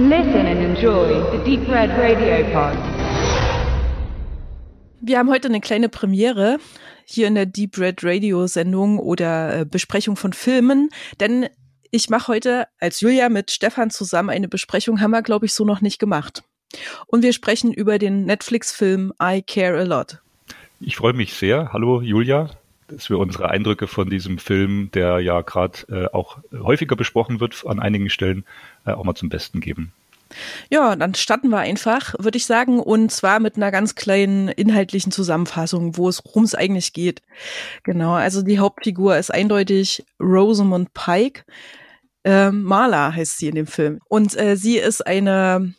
Listen and enjoy the Deep Red Radio Pod. Wir haben heute eine kleine Premiere hier in der Deep Red Radio Sendung oder äh, Besprechung von Filmen, denn ich mache heute als Julia mit Stefan zusammen eine Besprechung, haben wir glaube ich so noch nicht gemacht. Und wir sprechen über den Netflix-Film I Care a Lot. Ich freue mich sehr. Hallo Julia, dass wir unsere Eindrücke von diesem Film, der ja gerade äh, auch häufiger besprochen wird an einigen Stellen, äh, auch mal zum Besten geben. Ja, dann starten wir einfach, würde ich sagen, und zwar mit einer ganz kleinen inhaltlichen Zusammenfassung, wo es worum es eigentlich geht. Genau, also die Hauptfigur ist eindeutig Rosamund Pike. Äh, Marla heißt sie in dem Film. Und äh, sie ist eine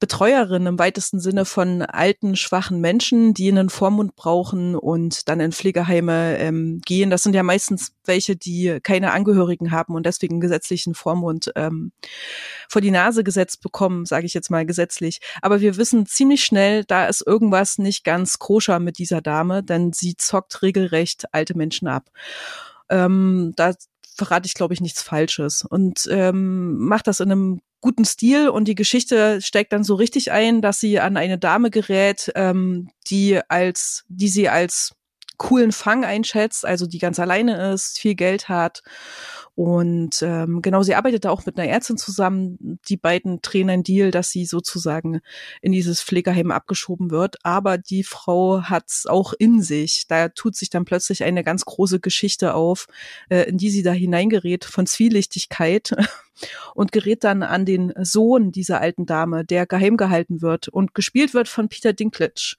Betreuerin im weitesten Sinne von alten, schwachen Menschen, die einen Vormund brauchen und dann in Pflegeheime ähm, gehen. Das sind ja meistens welche, die keine Angehörigen haben und deswegen gesetzlichen Vormund ähm, vor die Nase gesetzt bekommen, sage ich jetzt mal gesetzlich. Aber wir wissen ziemlich schnell, da ist irgendwas nicht ganz koscher mit dieser Dame, denn sie zockt regelrecht alte Menschen ab. Ähm, da verrate ich, glaube ich, nichts Falsches und ähm, macht das in einem guten Stil und die Geschichte steigt dann so richtig ein, dass sie an eine Dame gerät, ähm, die als, die sie als coolen Fang einschätzt, also die ganz alleine ist, viel Geld hat. Und ähm, genau, sie arbeitet da auch mit einer Ärztin zusammen. Die beiden drehen ein Deal, dass sie sozusagen in dieses Pflegeheim abgeschoben wird. Aber die Frau hat's auch in sich. Da tut sich dann plötzlich eine ganz große Geschichte auf, äh, in die sie da hineingerät von Zwielichtigkeit und gerät dann an den Sohn dieser alten Dame, der geheim gehalten wird und gespielt wird von Peter Dinklage.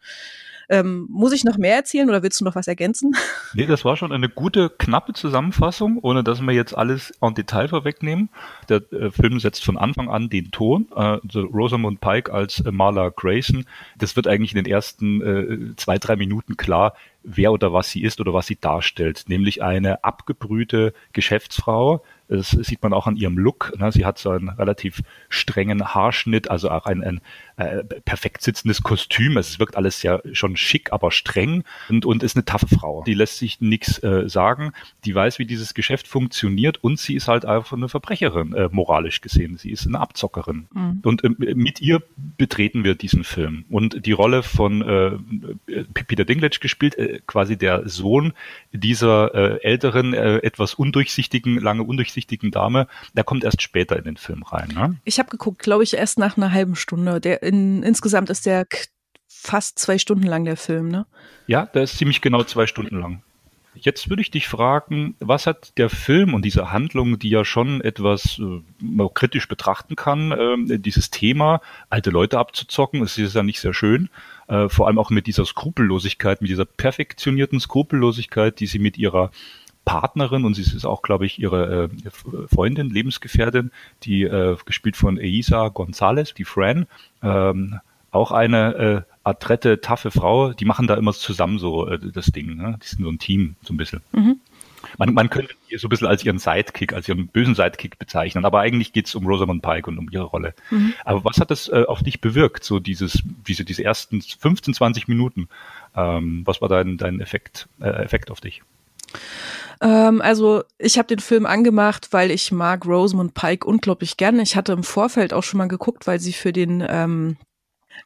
Ähm, muss ich noch mehr erzählen oder willst du noch was ergänzen? Nee, das war schon eine gute, knappe Zusammenfassung, ohne dass wir jetzt alles en Detail vorwegnehmen. Der äh, Film setzt von Anfang an den Ton. Äh, also Rosamund Pike als äh, Marla Grayson. Das wird eigentlich in den ersten äh, zwei, drei Minuten klar, wer oder was sie ist oder was sie darstellt. Nämlich eine abgebrühte Geschäftsfrau, das sieht man auch an ihrem Look. Ne? Sie hat so einen relativ strengen Haarschnitt, also auch ein, ein äh, perfekt sitzendes Kostüm. Es wirkt alles ja schon schick, aber streng und, und ist eine taffe Frau. Die lässt sich nichts äh, sagen. Die weiß, wie dieses Geschäft funktioniert und sie ist halt einfach eine Verbrecherin, äh, moralisch gesehen. Sie ist eine Abzockerin. Mhm. Und äh, mit ihr betreten wir diesen Film. Und die Rolle von äh, Peter Dinklage gespielt, äh, quasi der Sohn dieser äh, älteren, äh, etwas undurchsichtigen, lange undurchsichtigen durchsichtigen Dame, der kommt erst später in den Film rein. Ne? Ich habe geguckt, glaube ich, erst nach einer halben Stunde. Der in, insgesamt ist der fast zwei Stunden lang der Film, ne? Ja, der ist ziemlich genau zwei Stunden lang. Jetzt würde ich dich fragen, was hat der Film und diese Handlung, die ja schon etwas äh, kritisch betrachten kann, äh, dieses Thema, alte Leute abzuzocken, ist ja nicht sehr schön, äh, vor allem auch mit dieser Skrupellosigkeit, mit dieser perfektionierten Skrupellosigkeit, die sie mit ihrer Partnerin und sie ist auch, glaube ich, ihre äh, Freundin, Lebensgefährtin, die äh, gespielt von Eisa González, die Fran, ähm, auch eine äh, adrette, taffe Frau, die machen da immer zusammen so äh, das Ding. Ne? Die sind so ein Team, so ein bisschen. Mhm. Man, man könnte sie so ein bisschen als ihren Sidekick, als ihren bösen Sidekick bezeichnen, aber eigentlich geht es um Rosamund Pike und um ihre Rolle. Mhm. Aber was hat das äh, auf dich bewirkt, so dieses, diese, diese ersten 15, 20 Minuten? Ähm, was war dein, dein Effekt, äh, Effekt auf dich? Ähm, also ich habe den Film angemacht, weil ich mag Rosamund Pike unglaublich gerne. Ich hatte im Vorfeld auch schon mal geguckt, weil sie für den ähm,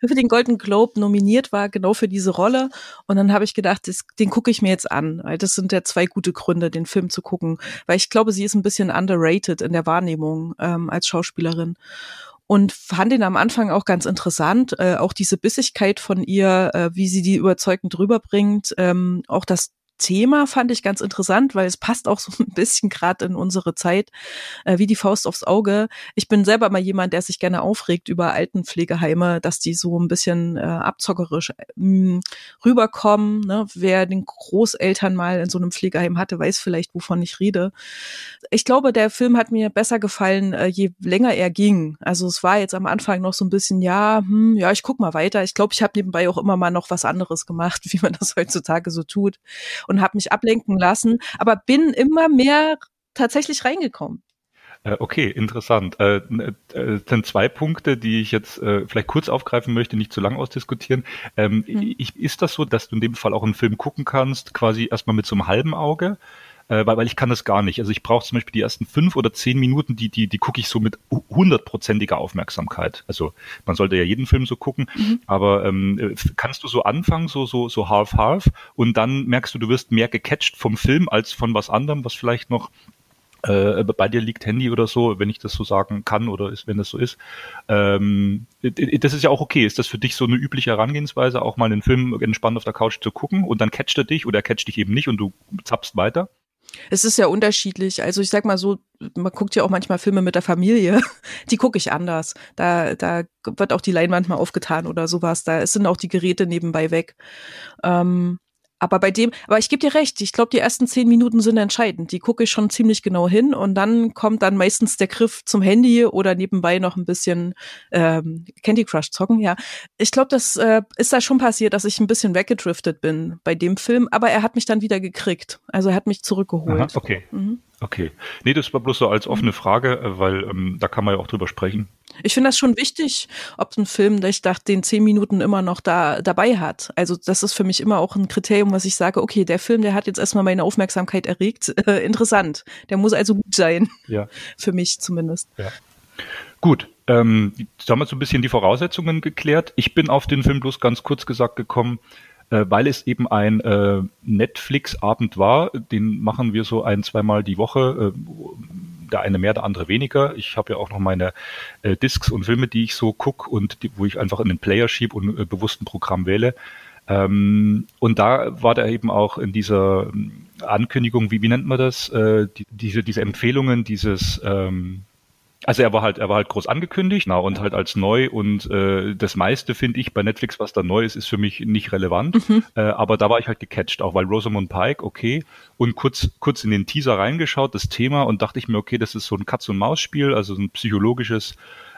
für den Golden Globe nominiert war, genau für diese Rolle. Und dann habe ich gedacht, das, den gucke ich mir jetzt an. Das sind ja zwei gute Gründe, den Film zu gucken. Weil ich glaube, sie ist ein bisschen underrated in der Wahrnehmung ähm, als Schauspielerin und fand ihn am Anfang auch ganz interessant, äh, auch diese Bissigkeit von ihr, äh, wie sie die überzeugend rüberbringt, ähm, auch das Thema fand ich ganz interessant, weil es passt auch so ein bisschen gerade in unsere Zeit äh, wie die Faust aufs Auge. Ich bin selber mal jemand, der sich gerne aufregt über Altenpflegeheime, dass die so ein bisschen äh, abzockerisch äh, rüberkommen. Ne? Wer den Großeltern mal in so einem Pflegeheim hatte, weiß vielleicht, wovon ich rede. Ich glaube, der Film hat mir besser gefallen, äh, je länger er ging. Also es war jetzt am Anfang noch so ein bisschen, ja, hm, ja, ich guck mal weiter. Ich glaube, ich habe nebenbei auch immer mal noch was anderes gemacht, wie man das heutzutage so tut und habe mich ablenken lassen, aber bin immer mehr tatsächlich reingekommen. Äh, okay, interessant. Äh, äh, sind zwei Punkte, die ich jetzt äh, vielleicht kurz aufgreifen möchte, nicht zu lang ausdiskutieren. Ähm, mhm. ich, ist das so, dass du in dem Fall auch einen Film gucken kannst, quasi erstmal mit so einem halben Auge? Äh, weil, weil ich kann das gar nicht. Also ich brauche zum Beispiel die ersten fünf oder zehn Minuten, die, die, die gucke ich so mit hundertprozentiger Aufmerksamkeit. Also man sollte ja jeden Film so gucken, mhm. aber ähm, äh, kannst du so anfangen, so, so, so half-half und dann merkst du, du wirst mehr gecatcht vom Film als von was anderem, was vielleicht noch äh, bei dir liegt Handy oder so, wenn ich das so sagen kann oder ist, wenn das so ist. Ähm, das ist ja auch okay. Ist das für dich so eine übliche Herangehensweise, auch mal einen Film entspannt auf der Couch zu gucken und dann catcht er dich oder er catcht dich eben nicht und du zappst weiter? Es ist ja unterschiedlich. Also ich sag mal so, man guckt ja auch manchmal Filme mit der Familie. Die gucke ich anders. Da, da wird auch die Leinwand mal aufgetan oder sowas. Da sind auch die Geräte nebenbei weg. Ähm, aber bei dem, aber ich gebe dir recht, ich glaube, die ersten zehn Minuten sind entscheidend. Die gucke ich schon ziemlich genau hin und dann kommt dann meistens der Griff zum Handy oder nebenbei noch ein bisschen ähm, Candy Crush zocken, ja. Ich glaube, das äh, ist da schon passiert, dass ich ein bisschen weggedriftet bin bei dem Film, aber er hat mich dann wieder gekriegt. Also er hat mich zurückgeholt. Aha, okay. Mhm. Okay. Nee, das war bloß so als offene Frage, äh, weil ähm, da kann man ja auch drüber sprechen. Ich finde das schon wichtig, ob ein Film, der ich dachte, den zehn Minuten immer noch da dabei hat. Also das ist für mich immer auch ein Kriterium, was ich sage, okay, der Film, der hat jetzt erstmal meine Aufmerksamkeit erregt. Äh, interessant. Der muss also gut sein. Ja. Für mich zumindest. Ja. Gut. Ähm, jetzt haben wir so ein bisschen die Voraussetzungen geklärt. Ich bin auf den Film bloß ganz kurz gesagt gekommen, äh, weil es eben ein äh, Netflix-Abend war. Den machen wir so ein, zweimal die Woche. Äh, der eine mehr, der andere weniger. Ich habe ja auch noch meine äh, Discs und Filme, die ich so gucke und die, wo ich einfach in den Player schiebe und äh, bewusst ein Programm wähle. Ähm, und da war der eben auch in dieser ähm, Ankündigung, wie, wie nennt man das? Äh, die, diese, diese Empfehlungen, dieses ähm, also er war halt, er war halt groß angekündigt, na und halt als neu und äh, das meiste finde ich bei Netflix, was da neu ist, ist für mich nicht relevant. Mhm. Äh, aber da war ich halt gecatcht, auch weil Rosamund Pike, okay, und kurz kurz in den Teaser reingeschaut, das Thema und dachte ich mir, okay, das ist so ein Katz und Maus Spiel, also ein psychologisches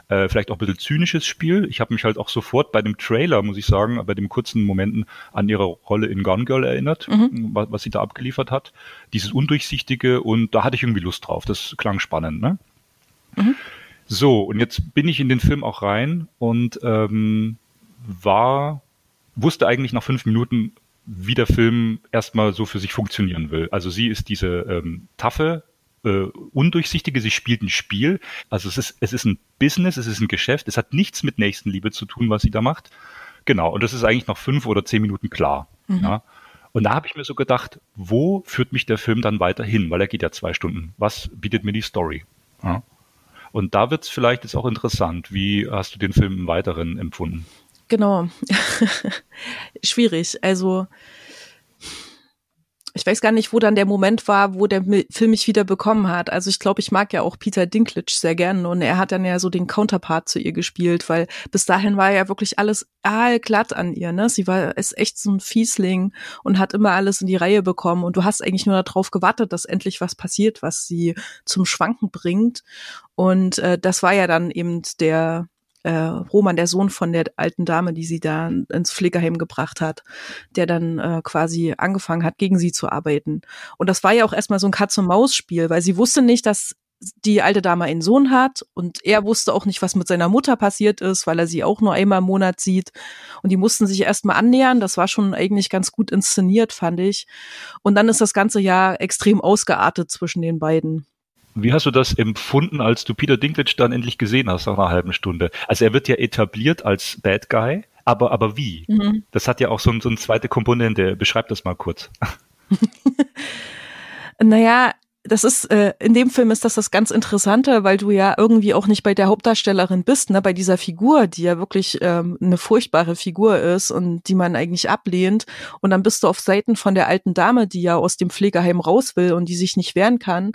äh, vielleicht auch ein bisschen zynisches Spiel. Ich habe mich halt auch sofort bei dem Trailer, muss ich sagen, bei den kurzen Momenten an ihre Rolle in Gone Girl erinnert, mhm. was, was sie da abgeliefert hat. Dieses Undurchsichtige und da hatte ich irgendwie Lust drauf. Das klang spannend, ne? Mhm. So, und jetzt bin ich in den Film auch rein und ähm, war, wusste eigentlich nach fünf Minuten, wie der Film erstmal so für sich funktionieren will. Also sie ist diese ähm, taffe, äh, undurchsichtige, sie spielt ein Spiel. Also es ist, es ist ein Business, es ist ein Geschäft, es hat nichts mit Nächstenliebe zu tun, was sie da macht. Genau, und das ist eigentlich nach fünf oder zehn Minuten klar. Mhm. Ja. Und da habe ich mir so gedacht, wo führt mich der Film dann weiter hin? Weil er geht ja zwei Stunden. Was bietet mir die Story? Ja. Und da wird es vielleicht jetzt auch interessant. Wie hast du den Film im Weiteren empfunden? Genau. Schwierig. Also ich weiß gar nicht, wo dann der Moment war, wo der Film mich wieder bekommen hat. Also ich glaube, ich mag ja auch Peter Dinklage sehr gerne und er hat dann ja so den Counterpart zu ihr gespielt, weil bis dahin war ja wirklich alles aalglatt an ihr, ne? Sie war ist echt so ein Fiesling und hat immer alles in die Reihe bekommen und du hast eigentlich nur darauf gewartet, dass endlich was passiert, was sie zum Schwanken bringt und äh, das war ja dann eben der äh, Roman, der Sohn von der alten Dame, die sie da ins Pflegeheim gebracht hat, der dann äh, quasi angefangen hat, gegen sie zu arbeiten. Und das war ja auch erstmal so ein Katz-und-Maus-Spiel, weil sie wusste nicht, dass die alte Dame einen Sohn hat und er wusste auch nicht, was mit seiner Mutter passiert ist, weil er sie auch nur einmal im Monat sieht. Und die mussten sich erstmal annähern. Das war schon eigentlich ganz gut inszeniert, fand ich. Und dann ist das ganze Jahr extrem ausgeartet zwischen den beiden. Wie hast du das empfunden, als du Peter Dinklage dann endlich gesehen hast nach einer halben Stunde? Also er wird ja etabliert als Bad Guy, aber, aber wie? Mhm. Das hat ja auch so, so eine zweite Komponente. Beschreib das mal kurz. naja, das ist, äh, in dem Film ist das das ganz Interessante, weil du ja irgendwie auch nicht bei der Hauptdarstellerin bist, ne, bei dieser Figur, die ja wirklich ähm, eine furchtbare Figur ist und die man eigentlich ablehnt. Und dann bist du auf Seiten von der alten Dame, die ja aus dem Pflegeheim raus will und die sich nicht wehren kann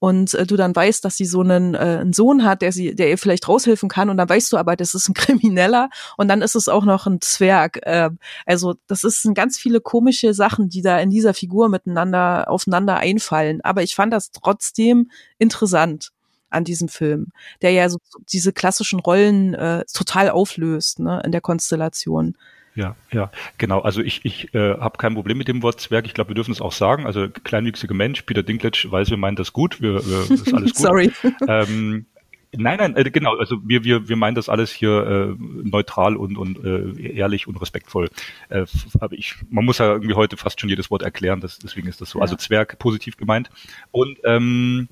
und äh, du dann weißt, dass sie so einen, äh, einen Sohn hat, der sie, der ihr vielleicht raushelfen kann und dann weißt du aber, das ist ein Krimineller und dann ist es auch noch ein Zwerg. Äh, also das ist ganz viele komische Sachen, die da in dieser Figur miteinander aufeinander einfallen. Aber ich fand das trotzdem interessant an diesem Film, der ja so diese klassischen Rollen äh, total auflöst ne, in der Konstellation. Ja, ja, genau. Also ich, ich äh, habe kein Problem mit dem Wort Zwerg. Ich glaube, wir dürfen es auch sagen. Also kleinwüchsiger Mensch, Peter Dinklage weiß, wir meinen das gut. Wir, wir ist alles gut. Sorry. Ähm, Nein, nein, äh, genau. Also wir, wir, wir meinen das alles hier äh, neutral und, und äh, ehrlich und respektvoll. Äh, aber ich, man muss ja irgendwie heute fast schon jedes Wort erklären, das, deswegen ist das so. Also ja. Also Zwerg positiv gemeint. Und ähm,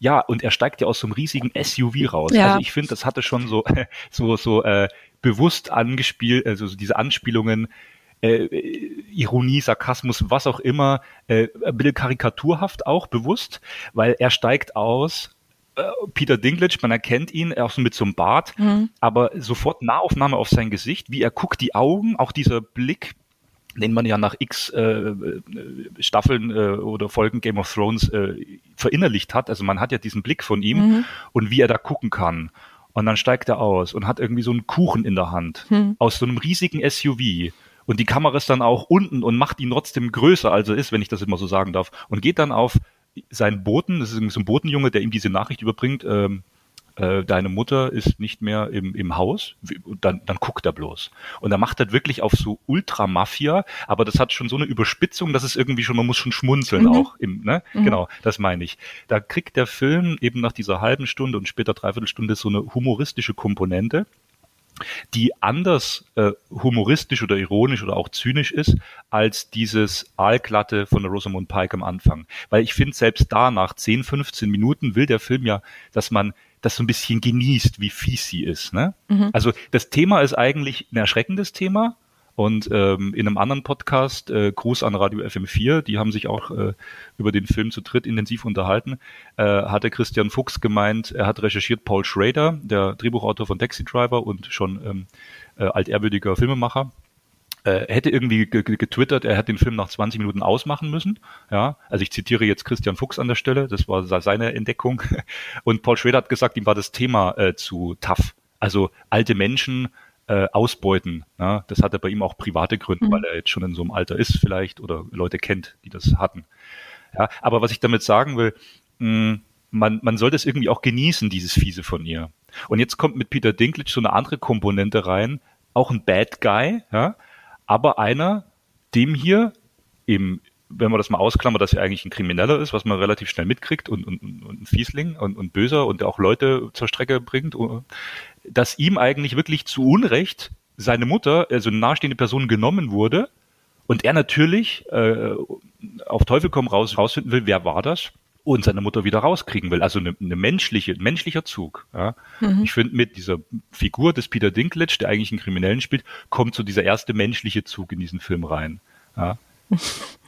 ja, und er steigt ja aus so einem riesigen SUV raus. Ja. Also ich finde, das hatte schon so, so, so äh, bewusst angespielt, also so diese Anspielungen, äh, Ironie, Sarkasmus, was auch immer, äh, ein bisschen karikaturhaft auch bewusst, weil er steigt aus äh, Peter Dinklage, man erkennt ihn, auch so mit so einem Bart, mhm. aber sofort Nahaufnahme auf sein Gesicht, wie er guckt, die Augen, auch dieser Blick, den man ja nach x äh, äh, Staffeln äh, oder Folgen Game of Thrones äh, verinnerlicht hat. Also man hat ja diesen Blick von ihm mhm. und wie er da gucken kann. Und dann steigt er aus und hat irgendwie so einen Kuchen in der Hand mhm. aus so einem riesigen SUV. Und die Kamera ist dann auch unten und macht ihn trotzdem größer, als er ist, wenn ich das immer so sagen darf. Und geht dann auf sein Boten, das ist so ein Botenjunge, der ihm diese Nachricht überbringt, ähm, äh, deine Mutter ist nicht mehr im, im Haus, dann, dann guckt er bloß. Und er macht das wirklich auf so Ultramafia, aber das hat schon so eine Überspitzung, dass es irgendwie schon, man muss schon schmunzeln mhm. auch. Im, ne? Mhm. Genau, das meine ich. Da kriegt der Film eben nach dieser halben Stunde und später Dreiviertelstunde so eine humoristische Komponente die anders äh, humoristisch oder ironisch oder auch zynisch ist als dieses Aalglatte von der Rosamund Pike am Anfang. Weil ich finde, selbst da nach 10, 15 Minuten will der Film ja, dass man das so ein bisschen genießt, wie fies sie ist. Ne? Mhm. Also das Thema ist eigentlich ein erschreckendes Thema, und ähm, in einem anderen Podcast, äh, Gruß an Radio FM4, die haben sich auch äh, über den Film zu dritt intensiv unterhalten, äh, hatte Christian Fuchs gemeint, er hat recherchiert Paul Schrader, der Drehbuchautor von Taxi Driver und schon ähm, äh, altehrwürdiger Filmemacher, hätte irgendwie getwittert, er hätte den Film nach 20 Minuten ausmachen müssen. Ja, also ich zitiere jetzt Christian Fuchs an der Stelle, das war seine Entdeckung. Und Paul Schrader hat gesagt, ihm war das Thema äh, zu tough. Also alte Menschen äh, ausbeuten. Ja? Das hatte bei ihm auch private Gründe, mhm. weil er jetzt schon in so einem Alter ist vielleicht oder Leute kennt, die das hatten. Ja, aber was ich damit sagen will, mh, hm, man, man soll das irgendwie auch genießen, dieses Fiese von ihr. Und jetzt kommt mit Peter Dinklage so eine andere Komponente rein, auch ein Bad Guy, ja, aber einer, dem hier im, wenn man das mal ausklammert, dass er eigentlich ein Krimineller ist, was man relativ schnell mitkriegt und, und, und ein Fiesling und, und Böser und auch Leute zur Strecke bringt, dass ihm eigentlich wirklich zu Unrecht seine Mutter, also eine nahestehende Person, genommen wurde und er natürlich äh, auf Teufel komm raus rausfinden will, wer war das und seine Mutter wieder rauskriegen will. Also eine, eine menschliche, ein menschlicher Zug. Ja. Mhm. Ich finde, mit dieser Figur des Peter Dinklage, der eigentlich einen Kriminellen spielt, kommt so dieser erste menschliche Zug in diesen Film rein. Ja.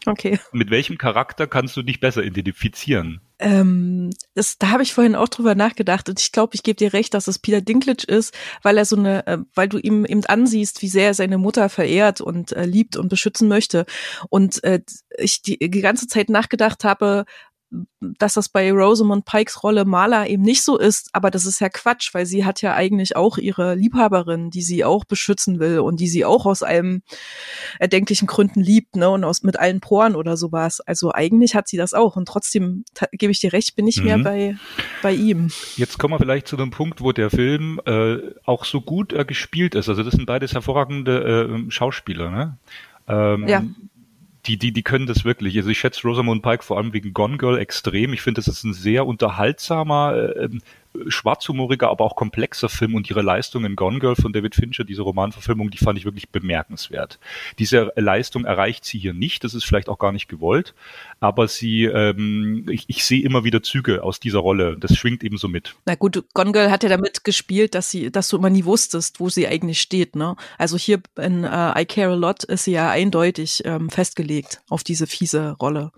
Okay. Mit welchem Charakter kannst du dich besser identifizieren? Ähm, das, da habe ich vorhin auch drüber nachgedacht und ich glaube, ich gebe dir recht, dass es Peter Dinklage ist, weil er so eine, äh, weil du ihm eben ansiehst, wie sehr er seine Mutter verehrt und äh, liebt und beschützen möchte. Und äh, ich die, die ganze Zeit nachgedacht habe, dass das bei Rosamund Pikes Rolle Maler eben nicht so ist, aber das ist ja Quatsch, weil sie hat ja eigentlich auch ihre Liebhaberin, die sie auch beschützen will und die sie auch aus allen erdenklichen Gründen liebt, ne, und aus mit allen Poren oder sowas. Also eigentlich hat sie das auch und trotzdem gebe ich dir recht, bin ich mhm. mehr bei bei ihm. Jetzt kommen wir vielleicht zu einem Punkt, wo der Film äh, auch so gut äh, gespielt ist. Also das sind beides hervorragende äh, Schauspieler, ne? Ähm, ja die, die, die können das wirklich. Also ich schätze Rosamund Pike vor allem wegen Gone Girl extrem. Ich finde, das ist ein sehr unterhaltsamer, äh, schwarzhumoriger, aber auch komplexer Film und ihre Leistung in Gone Girl von David Fincher, diese Romanverfilmung, die fand ich wirklich bemerkenswert. Diese Leistung erreicht sie hier nicht, das ist vielleicht auch gar nicht gewollt, aber sie, ähm, ich, ich sehe immer wieder Züge aus dieser Rolle, das schwingt eben so mit. Na gut, Gone Girl hat ja damit gespielt, dass sie, dass du immer nie wusstest, wo sie eigentlich steht, ne? Also hier in uh, I Care a Lot ist sie ja eindeutig ähm, festgelegt auf diese fiese Rolle.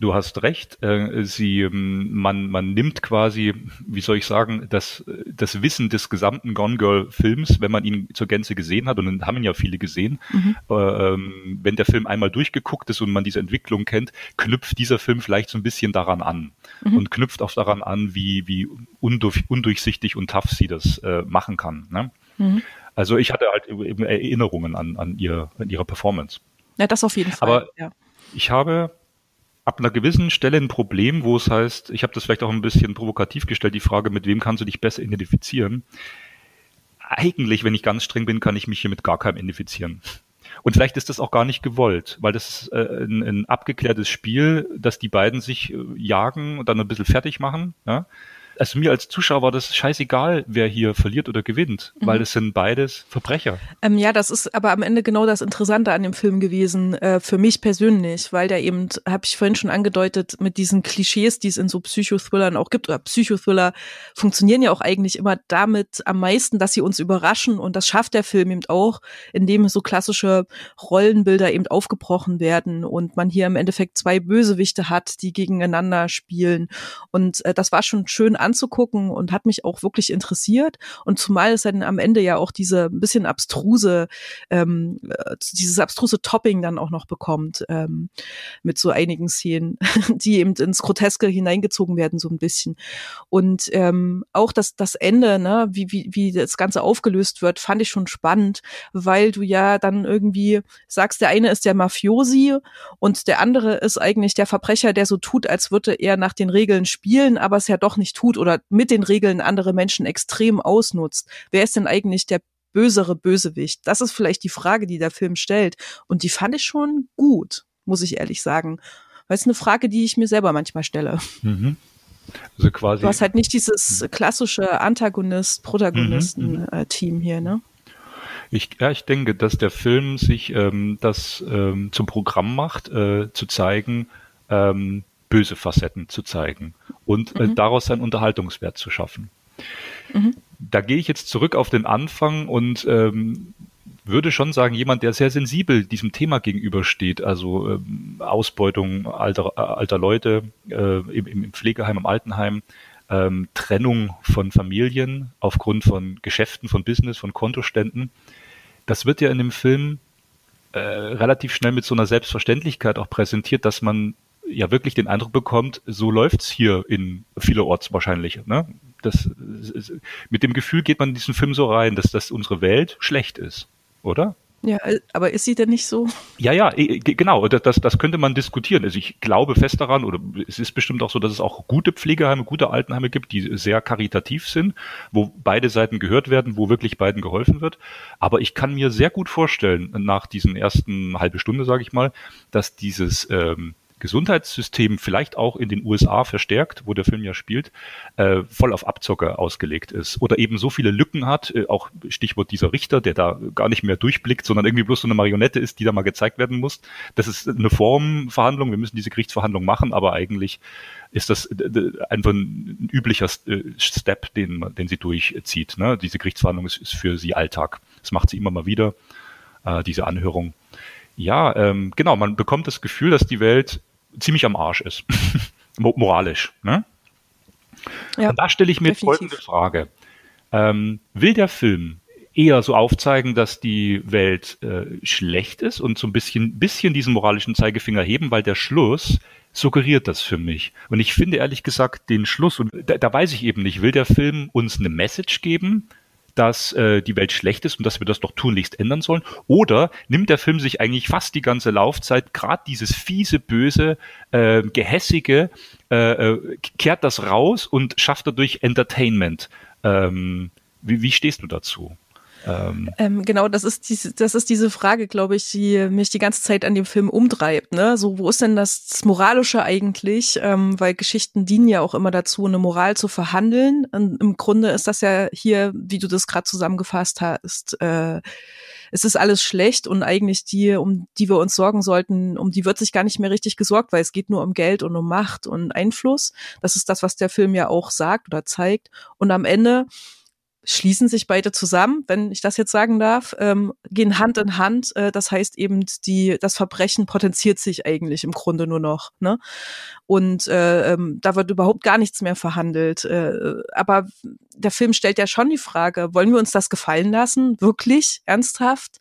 Du hast recht. Äh, sie, ähm, man, man nimmt quasi, wie soll ich sagen, das, das Wissen des gesamten Gone Girl Films, wenn man ihn zur Gänze gesehen hat, und dann haben ihn ja viele gesehen. Mhm. Äh, ähm, wenn der Film einmal durchgeguckt ist und man diese Entwicklung kennt, knüpft dieser Film vielleicht so ein bisschen daran an mhm. und knüpft auch daran an, wie, wie undurch, undurchsichtig und tough sie das äh, machen kann. Ne? Mhm. Also ich hatte halt eben Erinnerungen an, an, ihr, an ihre Performance. Ja, das auf jeden Fall. Aber ja. ich habe ab einer gewissen Stelle ein Problem, wo es heißt, ich habe das vielleicht auch ein bisschen provokativ gestellt, die Frage, mit wem kannst du dich besser identifizieren? Eigentlich, wenn ich ganz streng bin, kann ich mich hier mit gar keinem identifizieren. Und vielleicht ist das auch gar nicht gewollt, weil das ist äh, ein, ein abgeklärtes Spiel, dass die beiden sich äh, jagen und dann ein bisschen fertig machen. Ja? Also mir als Zuschauer war das scheißegal, wer hier verliert oder gewinnt, mhm. weil es sind beides Verbrecher. Ähm, ja, das ist aber am Ende genau das Interessante an dem Film gewesen, äh, für mich persönlich, weil der eben, habe ich vorhin schon angedeutet, mit diesen Klischees, die es in so Psychothrillern auch gibt, oder Psychothriller funktionieren ja auch eigentlich immer damit am meisten, dass sie uns überraschen und das schafft der Film eben auch, indem so klassische Rollenbilder eben aufgebrochen werden und man hier im Endeffekt zwei Bösewichte hat, die gegeneinander spielen und äh, das war schon schön anzugucken und hat mich auch wirklich interessiert. Und zumal es dann am Ende ja auch diese ein bisschen abstruse, ähm, äh, dieses abstruse Topping dann auch noch bekommt, ähm, mit so einigen Szenen, die eben ins Groteske hineingezogen werden, so ein bisschen. Und ähm, auch das, das Ende, ne, wie, wie, wie das Ganze aufgelöst wird, fand ich schon spannend, weil du ja dann irgendwie sagst, der eine ist der Mafiosi und der andere ist eigentlich der Verbrecher, der so tut, als würde er nach den Regeln spielen, aber es ja doch nicht tut oder mit den Regeln andere Menschen extrem ausnutzt. Wer ist denn eigentlich der bösere Bösewicht? Das ist vielleicht die Frage, die der Film stellt. Und die fand ich schon gut, muss ich ehrlich sagen. Weil es eine Frage, die ich mir selber manchmal stelle. Mhm. Also quasi. Du hast halt nicht dieses klassische Antagonist-Protagonisten-Team mhm, mhm. hier, ne? Ich, ja, ich denke, dass der Film sich ähm, das ähm, zum Programm macht, äh, zu zeigen, ähm, böse Facetten zu zeigen und äh, mhm. daraus seinen Unterhaltungswert zu schaffen. Mhm. Da gehe ich jetzt zurück auf den Anfang und ähm, würde schon sagen, jemand, der sehr sensibel diesem Thema gegenübersteht, also ähm, Ausbeutung alter, äh, alter Leute äh, im, im Pflegeheim, im Altenheim, ähm, Trennung von Familien aufgrund von Geschäften, von Business, von Kontoständen. Das wird ja in dem Film äh, relativ schnell mit so einer Selbstverständlichkeit auch präsentiert, dass man ja wirklich den Eindruck bekommt, so läuft's hier in vielerorts wahrscheinlich. Ne? Das, mit dem Gefühl geht man in diesen Film so rein, dass das unsere Welt schlecht ist, oder? Ja, aber ist sie denn nicht so? Ja, ja, genau. Das, das könnte man diskutieren. Also ich glaube fest daran, oder es ist bestimmt auch so, dass es auch gute Pflegeheime, gute Altenheime gibt, die sehr karitativ sind, wo beide Seiten gehört werden, wo wirklich beiden geholfen wird. Aber ich kann mir sehr gut vorstellen, nach diesen ersten halbe Stunde, sage ich mal, dass dieses ähm, Gesundheitssystem vielleicht auch in den USA verstärkt, wo der Film ja spielt, äh, voll auf Abzocker ausgelegt ist oder eben so viele Lücken hat, äh, auch Stichwort dieser Richter, der da gar nicht mehr durchblickt, sondern irgendwie bloß so eine Marionette ist, die da mal gezeigt werden muss. Das ist eine Formverhandlung, wir müssen diese Gerichtsverhandlung machen, aber eigentlich ist das einfach ein üblicher äh, Step, den, den sie durchzieht. Ne? Diese Gerichtsverhandlung ist, ist für sie Alltag. Das macht sie immer mal wieder, äh, diese Anhörung. Ja, ähm, genau, man bekommt das Gefühl, dass die Welt ziemlich am Arsch ist. Moralisch. Ne? Ja, Und da stelle ich mir definitiv. folgende Frage. Ähm, will der Film eher so aufzeigen, dass die Welt äh, schlecht ist und so ein bisschen, bisschen diesen moralischen Zeigefinger heben, weil der Schluss suggeriert das für mich. Und ich finde ehrlich gesagt den Schluss, und da, da weiß ich eben nicht, will der Film uns eine Message geben, dass äh, die Welt schlecht ist und dass wir das doch tunlichst ändern sollen? Oder nimmt der Film sich eigentlich fast die ganze Laufzeit gerade dieses fiese, böse, äh, gehässige, äh, äh, kehrt das raus und schafft dadurch Entertainment? Ähm, wie, wie stehst du dazu? Ähm, ähm, genau, das ist diese, das ist diese Frage, glaube ich, die mich die ganze Zeit an dem Film umtreibt. Ne? So, wo ist denn das, Moralische eigentlich? Ähm, weil Geschichten dienen ja auch immer dazu, eine Moral zu verhandeln. Und im Grunde ist das ja hier, wie du das gerade zusammengefasst hast, äh, es ist alles schlecht und eigentlich die, um die wir uns sorgen sollten, um die wird sich gar nicht mehr richtig gesorgt, weil es geht nur um Geld und um Macht und Einfluss. Das ist das, was der Film ja auch sagt oder zeigt. Und am Ende schließen sich beide zusammen, wenn ich das jetzt sagen darf, ähm, gehen Hand in Hand. Äh, das heißt eben, die, das Verbrechen potenziert sich eigentlich im Grunde nur noch. Ne? Und äh, ähm, da wird überhaupt gar nichts mehr verhandelt. Äh, aber der Film stellt ja schon die Frage, wollen wir uns das gefallen lassen? Wirklich? Ernsthaft?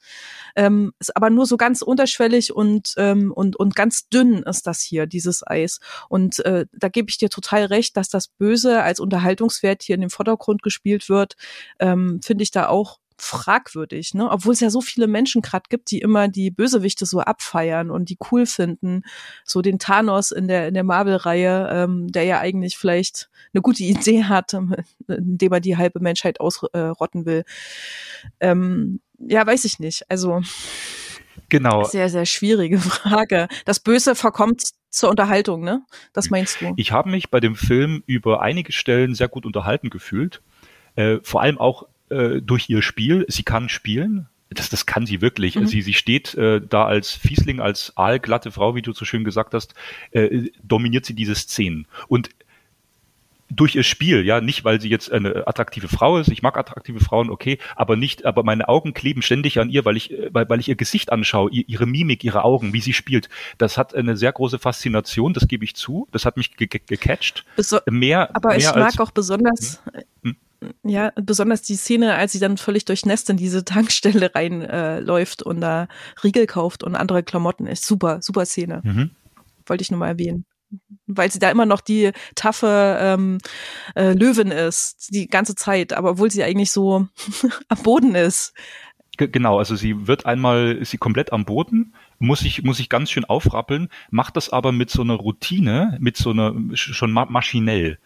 Ähm, ist aber nur so ganz unterschwellig und, ähm, und, und ganz dünn ist das hier, dieses Eis. Und äh, da gebe ich dir total recht, dass das Böse als Unterhaltungswert hier in den Vordergrund gespielt wird, ähm, finde ich da auch fragwürdig, ne? Obwohl es ja so viele Menschen gerade gibt, die immer die Bösewichte so abfeiern und die cool finden. So den Thanos in der in der Marvel-Reihe, ähm, der ja eigentlich vielleicht eine gute Idee hat, indem er die halbe Menschheit ausrotten will. Ähm, ja, weiß ich nicht. Also genau. Sehr, sehr schwierige Frage. Das Böse verkommt zur Unterhaltung, ne? Das meinst du? Ich habe mich bei dem Film über einige Stellen sehr gut unterhalten gefühlt. Äh, vor allem auch äh, durch ihr Spiel. Sie kann spielen. Das, das kann sie wirklich. Mhm. Sie, sie steht äh, da als Fiesling, als aalglatte Frau, wie du so schön gesagt hast, äh, dominiert sie diese Szenen. Und durch ihr Spiel, ja, nicht weil sie jetzt eine attraktive Frau ist, ich mag attraktive Frauen, okay, aber nicht, aber meine Augen kleben ständig an ihr, weil ich, weil, weil ich ihr Gesicht anschaue, ihre Mimik, ihre Augen, wie sie spielt. Das hat eine sehr große Faszination, das gebe ich zu. Das hat mich ge ge gecatcht. Beso mehr, aber mehr ich mag als, auch besonders, hm? Ja, besonders die Szene, als sie dann völlig durchnässt in diese Tankstelle reinläuft äh, und da Riegel kauft und andere Klamotten ist. Super, super Szene. Mhm. Wollte ich nur mal erwähnen weil sie da immer noch die taffe ähm, äh, Löwin ist, die ganze Zeit, aber obwohl sie eigentlich so am Boden ist. Genau, also sie wird einmal, ist sie komplett am Boden, muss ich, muss ich ganz schön aufrappeln, macht das aber mit so einer Routine, mit so einer, schon ma maschinell.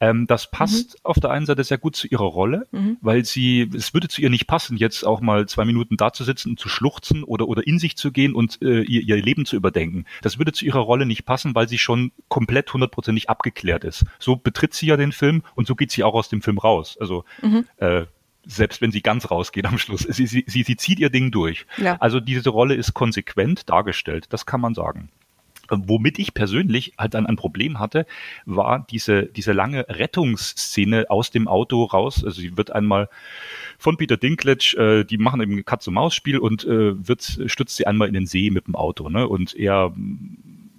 Ähm, das passt mhm. auf der einen Seite sehr gut zu ihrer Rolle, mhm. weil sie, es würde zu ihr nicht passen, jetzt auch mal zwei Minuten da zu sitzen und zu schluchzen oder, oder in sich zu gehen und äh, ihr, ihr Leben zu überdenken. Das würde zu ihrer Rolle nicht passen, weil sie schon komplett hundertprozentig abgeklärt ist. So betritt sie ja den Film und so geht sie auch aus dem Film raus. Also, mhm. äh, selbst wenn sie ganz rausgeht am Schluss. Sie, sie, sie, sie zieht ihr Ding durch. Ja. Also diese Rolle ist konsequent dargestellt, das kann man sagen. Womit ich persönlich halt dann ein Problem hatte, war diese, diese lange Rettungsszene aus dem Auto raus. Also sie wird einmal von Peter Dinklage, äh, die machen eben Katz-und-Maus-Spiel und äh, wird, stützt sie einmal in den See mit dem Auto. Ne? Und er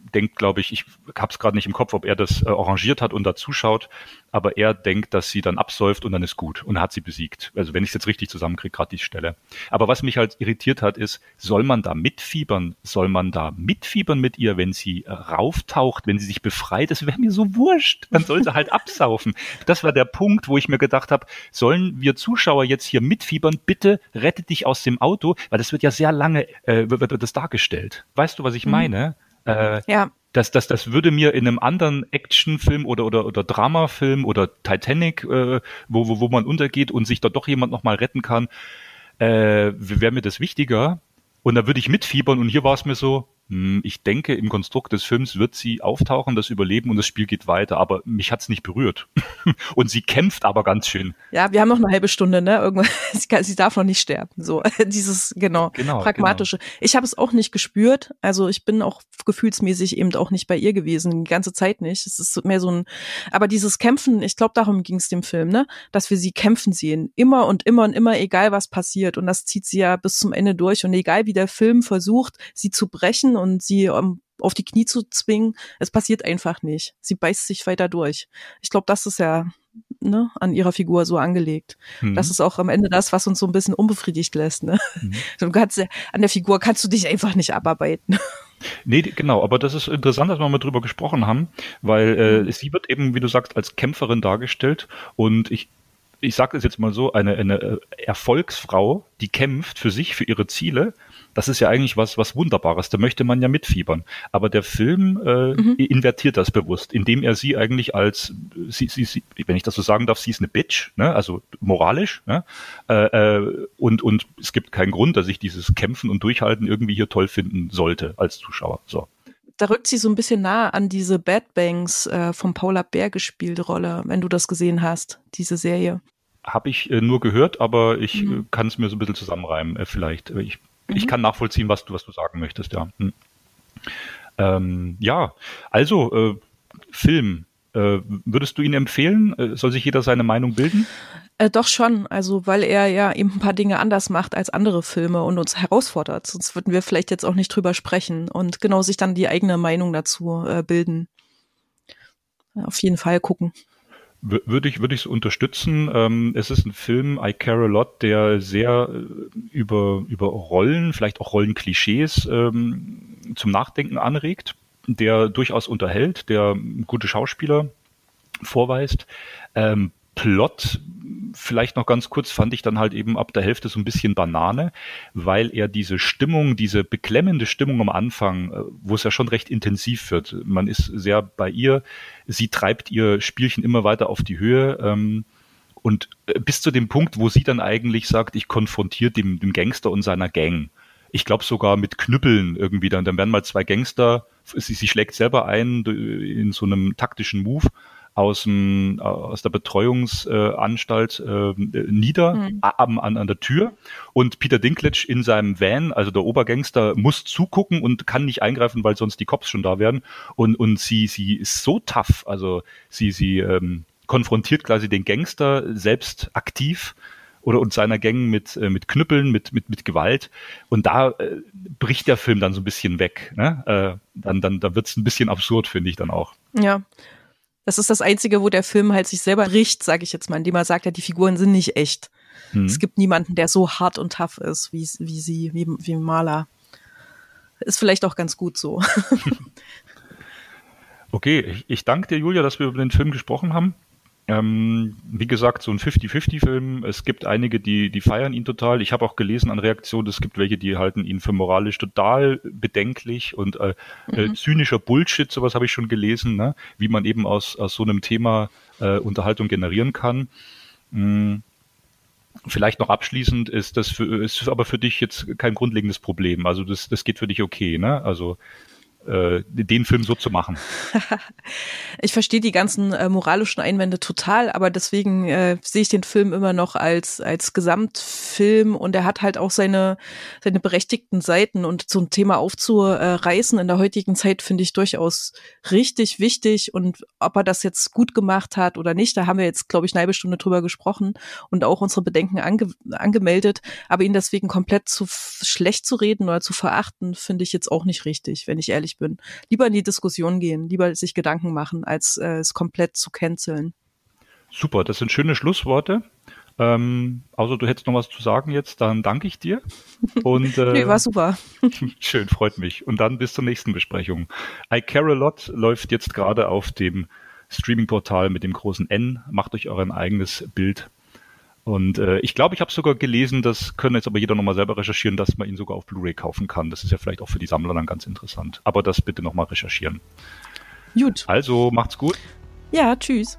denkt, glaube ich, ich habe es gerade nicht im Kopf, ob er das äh, arrangiert hat und da zuschaut, aber er denkt, dass sie dann absäuft und dann ist gut und hat sie besiegt. Also wenn ich es jetzt richtig zusammenkriege, gerade die Stelle. Aber was mich halt irritiert hat, ist, soll man da mitfiebern? Soll man da mitfiebern mit ihr, wenn sie rauftaucht, wenn sie sich befreit? Das wäre mir so wurscht. Dann soll sie halt absaufen. Das war der Punkt, wo ich mir gedacht habe, sollen wir Zuschauer jetzt hier mitfiebern? Bitte rette dich aus dem Auto, weil das wird ja sehr lange, äh, wird, wird das dargestellt. Weißt du, was ich mhm. Äh, ja. Das, das, das würde mir in einem anderen Actionfilm oder, oder, oder Dramafilm oder Titanic, äh, wo, wo, wo man untergeht und sich da doch jemand nochmal retten kann, äh, wäre mir das wichtiger. Und da würde ich mitfiebern und hier war es mir so, ich denke, im Konstrukt des Films wird sie auftauchen, das Überleben und das Spiel geht weiter, aber mich hat's nicht berührt. und sie kämpft aber ganz schön. Ja, wir haben noch eine halbe Stunde, ne? Irgendwann, sie, kann, sie darf noch nicht sterben. So, dieses, genau, genau pragmatische. Genau. Ich habe es auch nicht gespürt. Also ich bin auch gefühlsmäßig eben auch nicht bei ihr gewesen, die ganze Zeit nicht. Es ist mehr so ein, aber dieses Kämpfen, ich glaube, darum ging es dem Film, ne? Dass wir sie kämpfen sehen. Immer und immer und immer, egal was passiert. Und das zieht sie ja bis zum Ende durch. Und egal wie der Film versucht, sie zu brechen und sie um, ähm, auf die Knie zu zwingen. Es passiert einfach nicht. Sie beißt sich weiter durch. Ich glaube, das ist ja ne, an ihrer Figur so angelegt. Mhm. Das ist auch am Ende das, was uns so ein bisschen unbefriedigt lässt. Ne? Mhm. Du kannst, an der Figur kannst du dich einfach nicht abarbeiten. Nee, genau, aber das ist interessant, dass wir mal drüber gesprochen haben, weil äh, mhm. sie wird eben, wie du sagst, als Kämpferin dargestellt und ich, ich sage es jetzt mal so, eine, eine äh, Erfolgsfrau, die kämpft für sich, für ihre Ziele, das ist ja eigentlich was, was Wunderbares. Da möchte man ja mitfiebern. Aber der Film äh, mhm. invertiert das bewusst, indem er sie eigentlich als, sie, sie, sie, wenn ich das so sagen darf, sie ist eine Bitch, ne? also moralisch. Ne? Äh, äh, und, und es gibt keinen Grund, dass ich dieses Kämpfen und Durchhalten irgendwie hier toll finden sollte als Zuschauer. So da rückt sie so ein bisschen nah an diese Bad Banks äh, von Paula Bär gespielte Rolle, wenn du das gesehen hast, diese Serie. Habe ich äh, nur gehört, aber ich mhm. äh, kann es mir so ein bisschen zusammenreimen, äh, vielleicht. Ich mhm. ich kann nachvollziehen, was du, was du sagen möchtest, ja. Hm. Ähm, ja, also äh, Film. Äh, würdest du ihn empfehlen? Äh, soll sich jeder seine Meinung bilden? Äh, doch schon, also weil er ja eben ein paar Dinge anders macht als andere Filme und uns herausfordert. Sonst würden wir vielleicht jetzt auch nicht drüber sprechen und genau sich dann die eigene Meinung dazu äh, bilden. Auf jeden Fall gucken. Würde ich, würde ich es unterstützen. Ähm, es ist ein Film, I Care a Lot, der sehr äh, über, über Rollen, vielleicht auch Rollenklischees ähm, zum Nachdenken anregt, der durchaus unterhält, der gute Schauspieler vorweist. Ähm, Plot, vielleicht noch ganz kurz, fand ich dann halt eben ab der Hälfte so ein bisschen Banane, weil er diese Stimmung, diese beklemmende Stimmung am Anfang, äh, wo es ja schon recht intensiv wird, man ist sehr bei ihr, sie treibt ihr Spielchen immer weiter auf die Höhe. Ähm, und äh, bis zu dem Punkt, wo sie dann eigentlich sagt, ich konfrontiere den, den Gangster und seiner Gang ich glaube sogar mit Knüppeln irgendwie. Dann, dann werden mal zwei Gangster, sie, sie schlägt selber ein in so einem taktischen Move aus, dem, aus der Betreuungsanstalt äh, nieder mhm. an, an, an der Tür und Peter Dinklage in seinem Van, also der Obergangster, muss zugucken und kann nicht eingreifen, weil sonst die Cops schon da wären und, und sie, sie ist so tough, also sie, sie ähm, konfrontiert quasi den Gangster selbst aktiv oder und seiner Gang mit, äh, mit Knüppeln, mit, mit, mit Gewalt. Und da äh, bricht der Film dann so ein bisschen weg. Ne? Äh, dann dann, dann wird es ein bisschen absurd, finde ich dann auch. Ja. Das ist das Einzige, wo der Film halt sich selber bricht, sage ich jetzt mal, indem er sagt, ja, die Figuren sind nicht echt. Hm. Es gibt niemanden, der so hart und tough ist, wie, wie sie, wie, wie Maler. Ist vielleicht auch ganz gut so. okay, ich, ich danke dir, Julia, dass wir über den Film gesprochen haben. Ähm, wie gesagt, so ein 50-50-Film. Es gibt einige, die, die feiern ihn total. Ich habe auch gelesen an Reaktionen, es gibt welche, die halten ihn für moralisch total bedenklich und äh, äh mhm. äh, zynischer Bullshit, sowas habe ich schon gelesen, ne? wie man eben aus, aus so einem Thema äh, Unterhaltung generieren kann. Hm. Vielleicht noch abschließend ist das für, ist aber für dich jetzt kein grundlegendes Problem. Also das, das geht für dich okay, ne? Also äh, den Film so zu machen. ich verstehe die ganzen äh, moralischen Einwände total, aber deswegen äh, sehe ich den Film immer noch als als Gesamtfilm und er hat halt auch seine seine berechtigten Seiten und zum Thema aufzureißen in der heutigen Zeit finde ich durchaus richtig wichtig und ob er das jetzt gut gemacht hat oder nicht, da haben wir jetzt glaube ich eine halbe Stunde drüber gesprochen und auch unsere Bedenken ange angemeldet, aber ihn deswegen komplett zu schlecht zu reden oder zu verachten, finde ich jetzt auch nicht richtig, wenn ich ehrlich ehrlich bin. Lieber in die Diskussion gehen, lieber sich Gedanken machen, als äh, es komplett zu canceln. Super, das sind schöne Schlussworte. Ähm, außer du hättest noch was zu sagen jetzt, dann danke ich dir. Und, äh, nee, war super. schön, freut mich. Und dann bis zur nächsten Besprechung. I Care a Lot läuft jetzt gerade auf dem Streaming-Portal mit dem großen N. Macht euch euer eigenes Bild und äh, ich glaube, ich habe sogar gelesen, das können jetzt aber jeder nochmal selber recherchieren, dass man ihn sogar auf Blu-ray kaufen kann. Das ist ja vielleicht auch für die Sammler dann ganz interessant. Aber das bitte nochmal recherchieren. Gut. Also macht's gut. Ja, tschüss.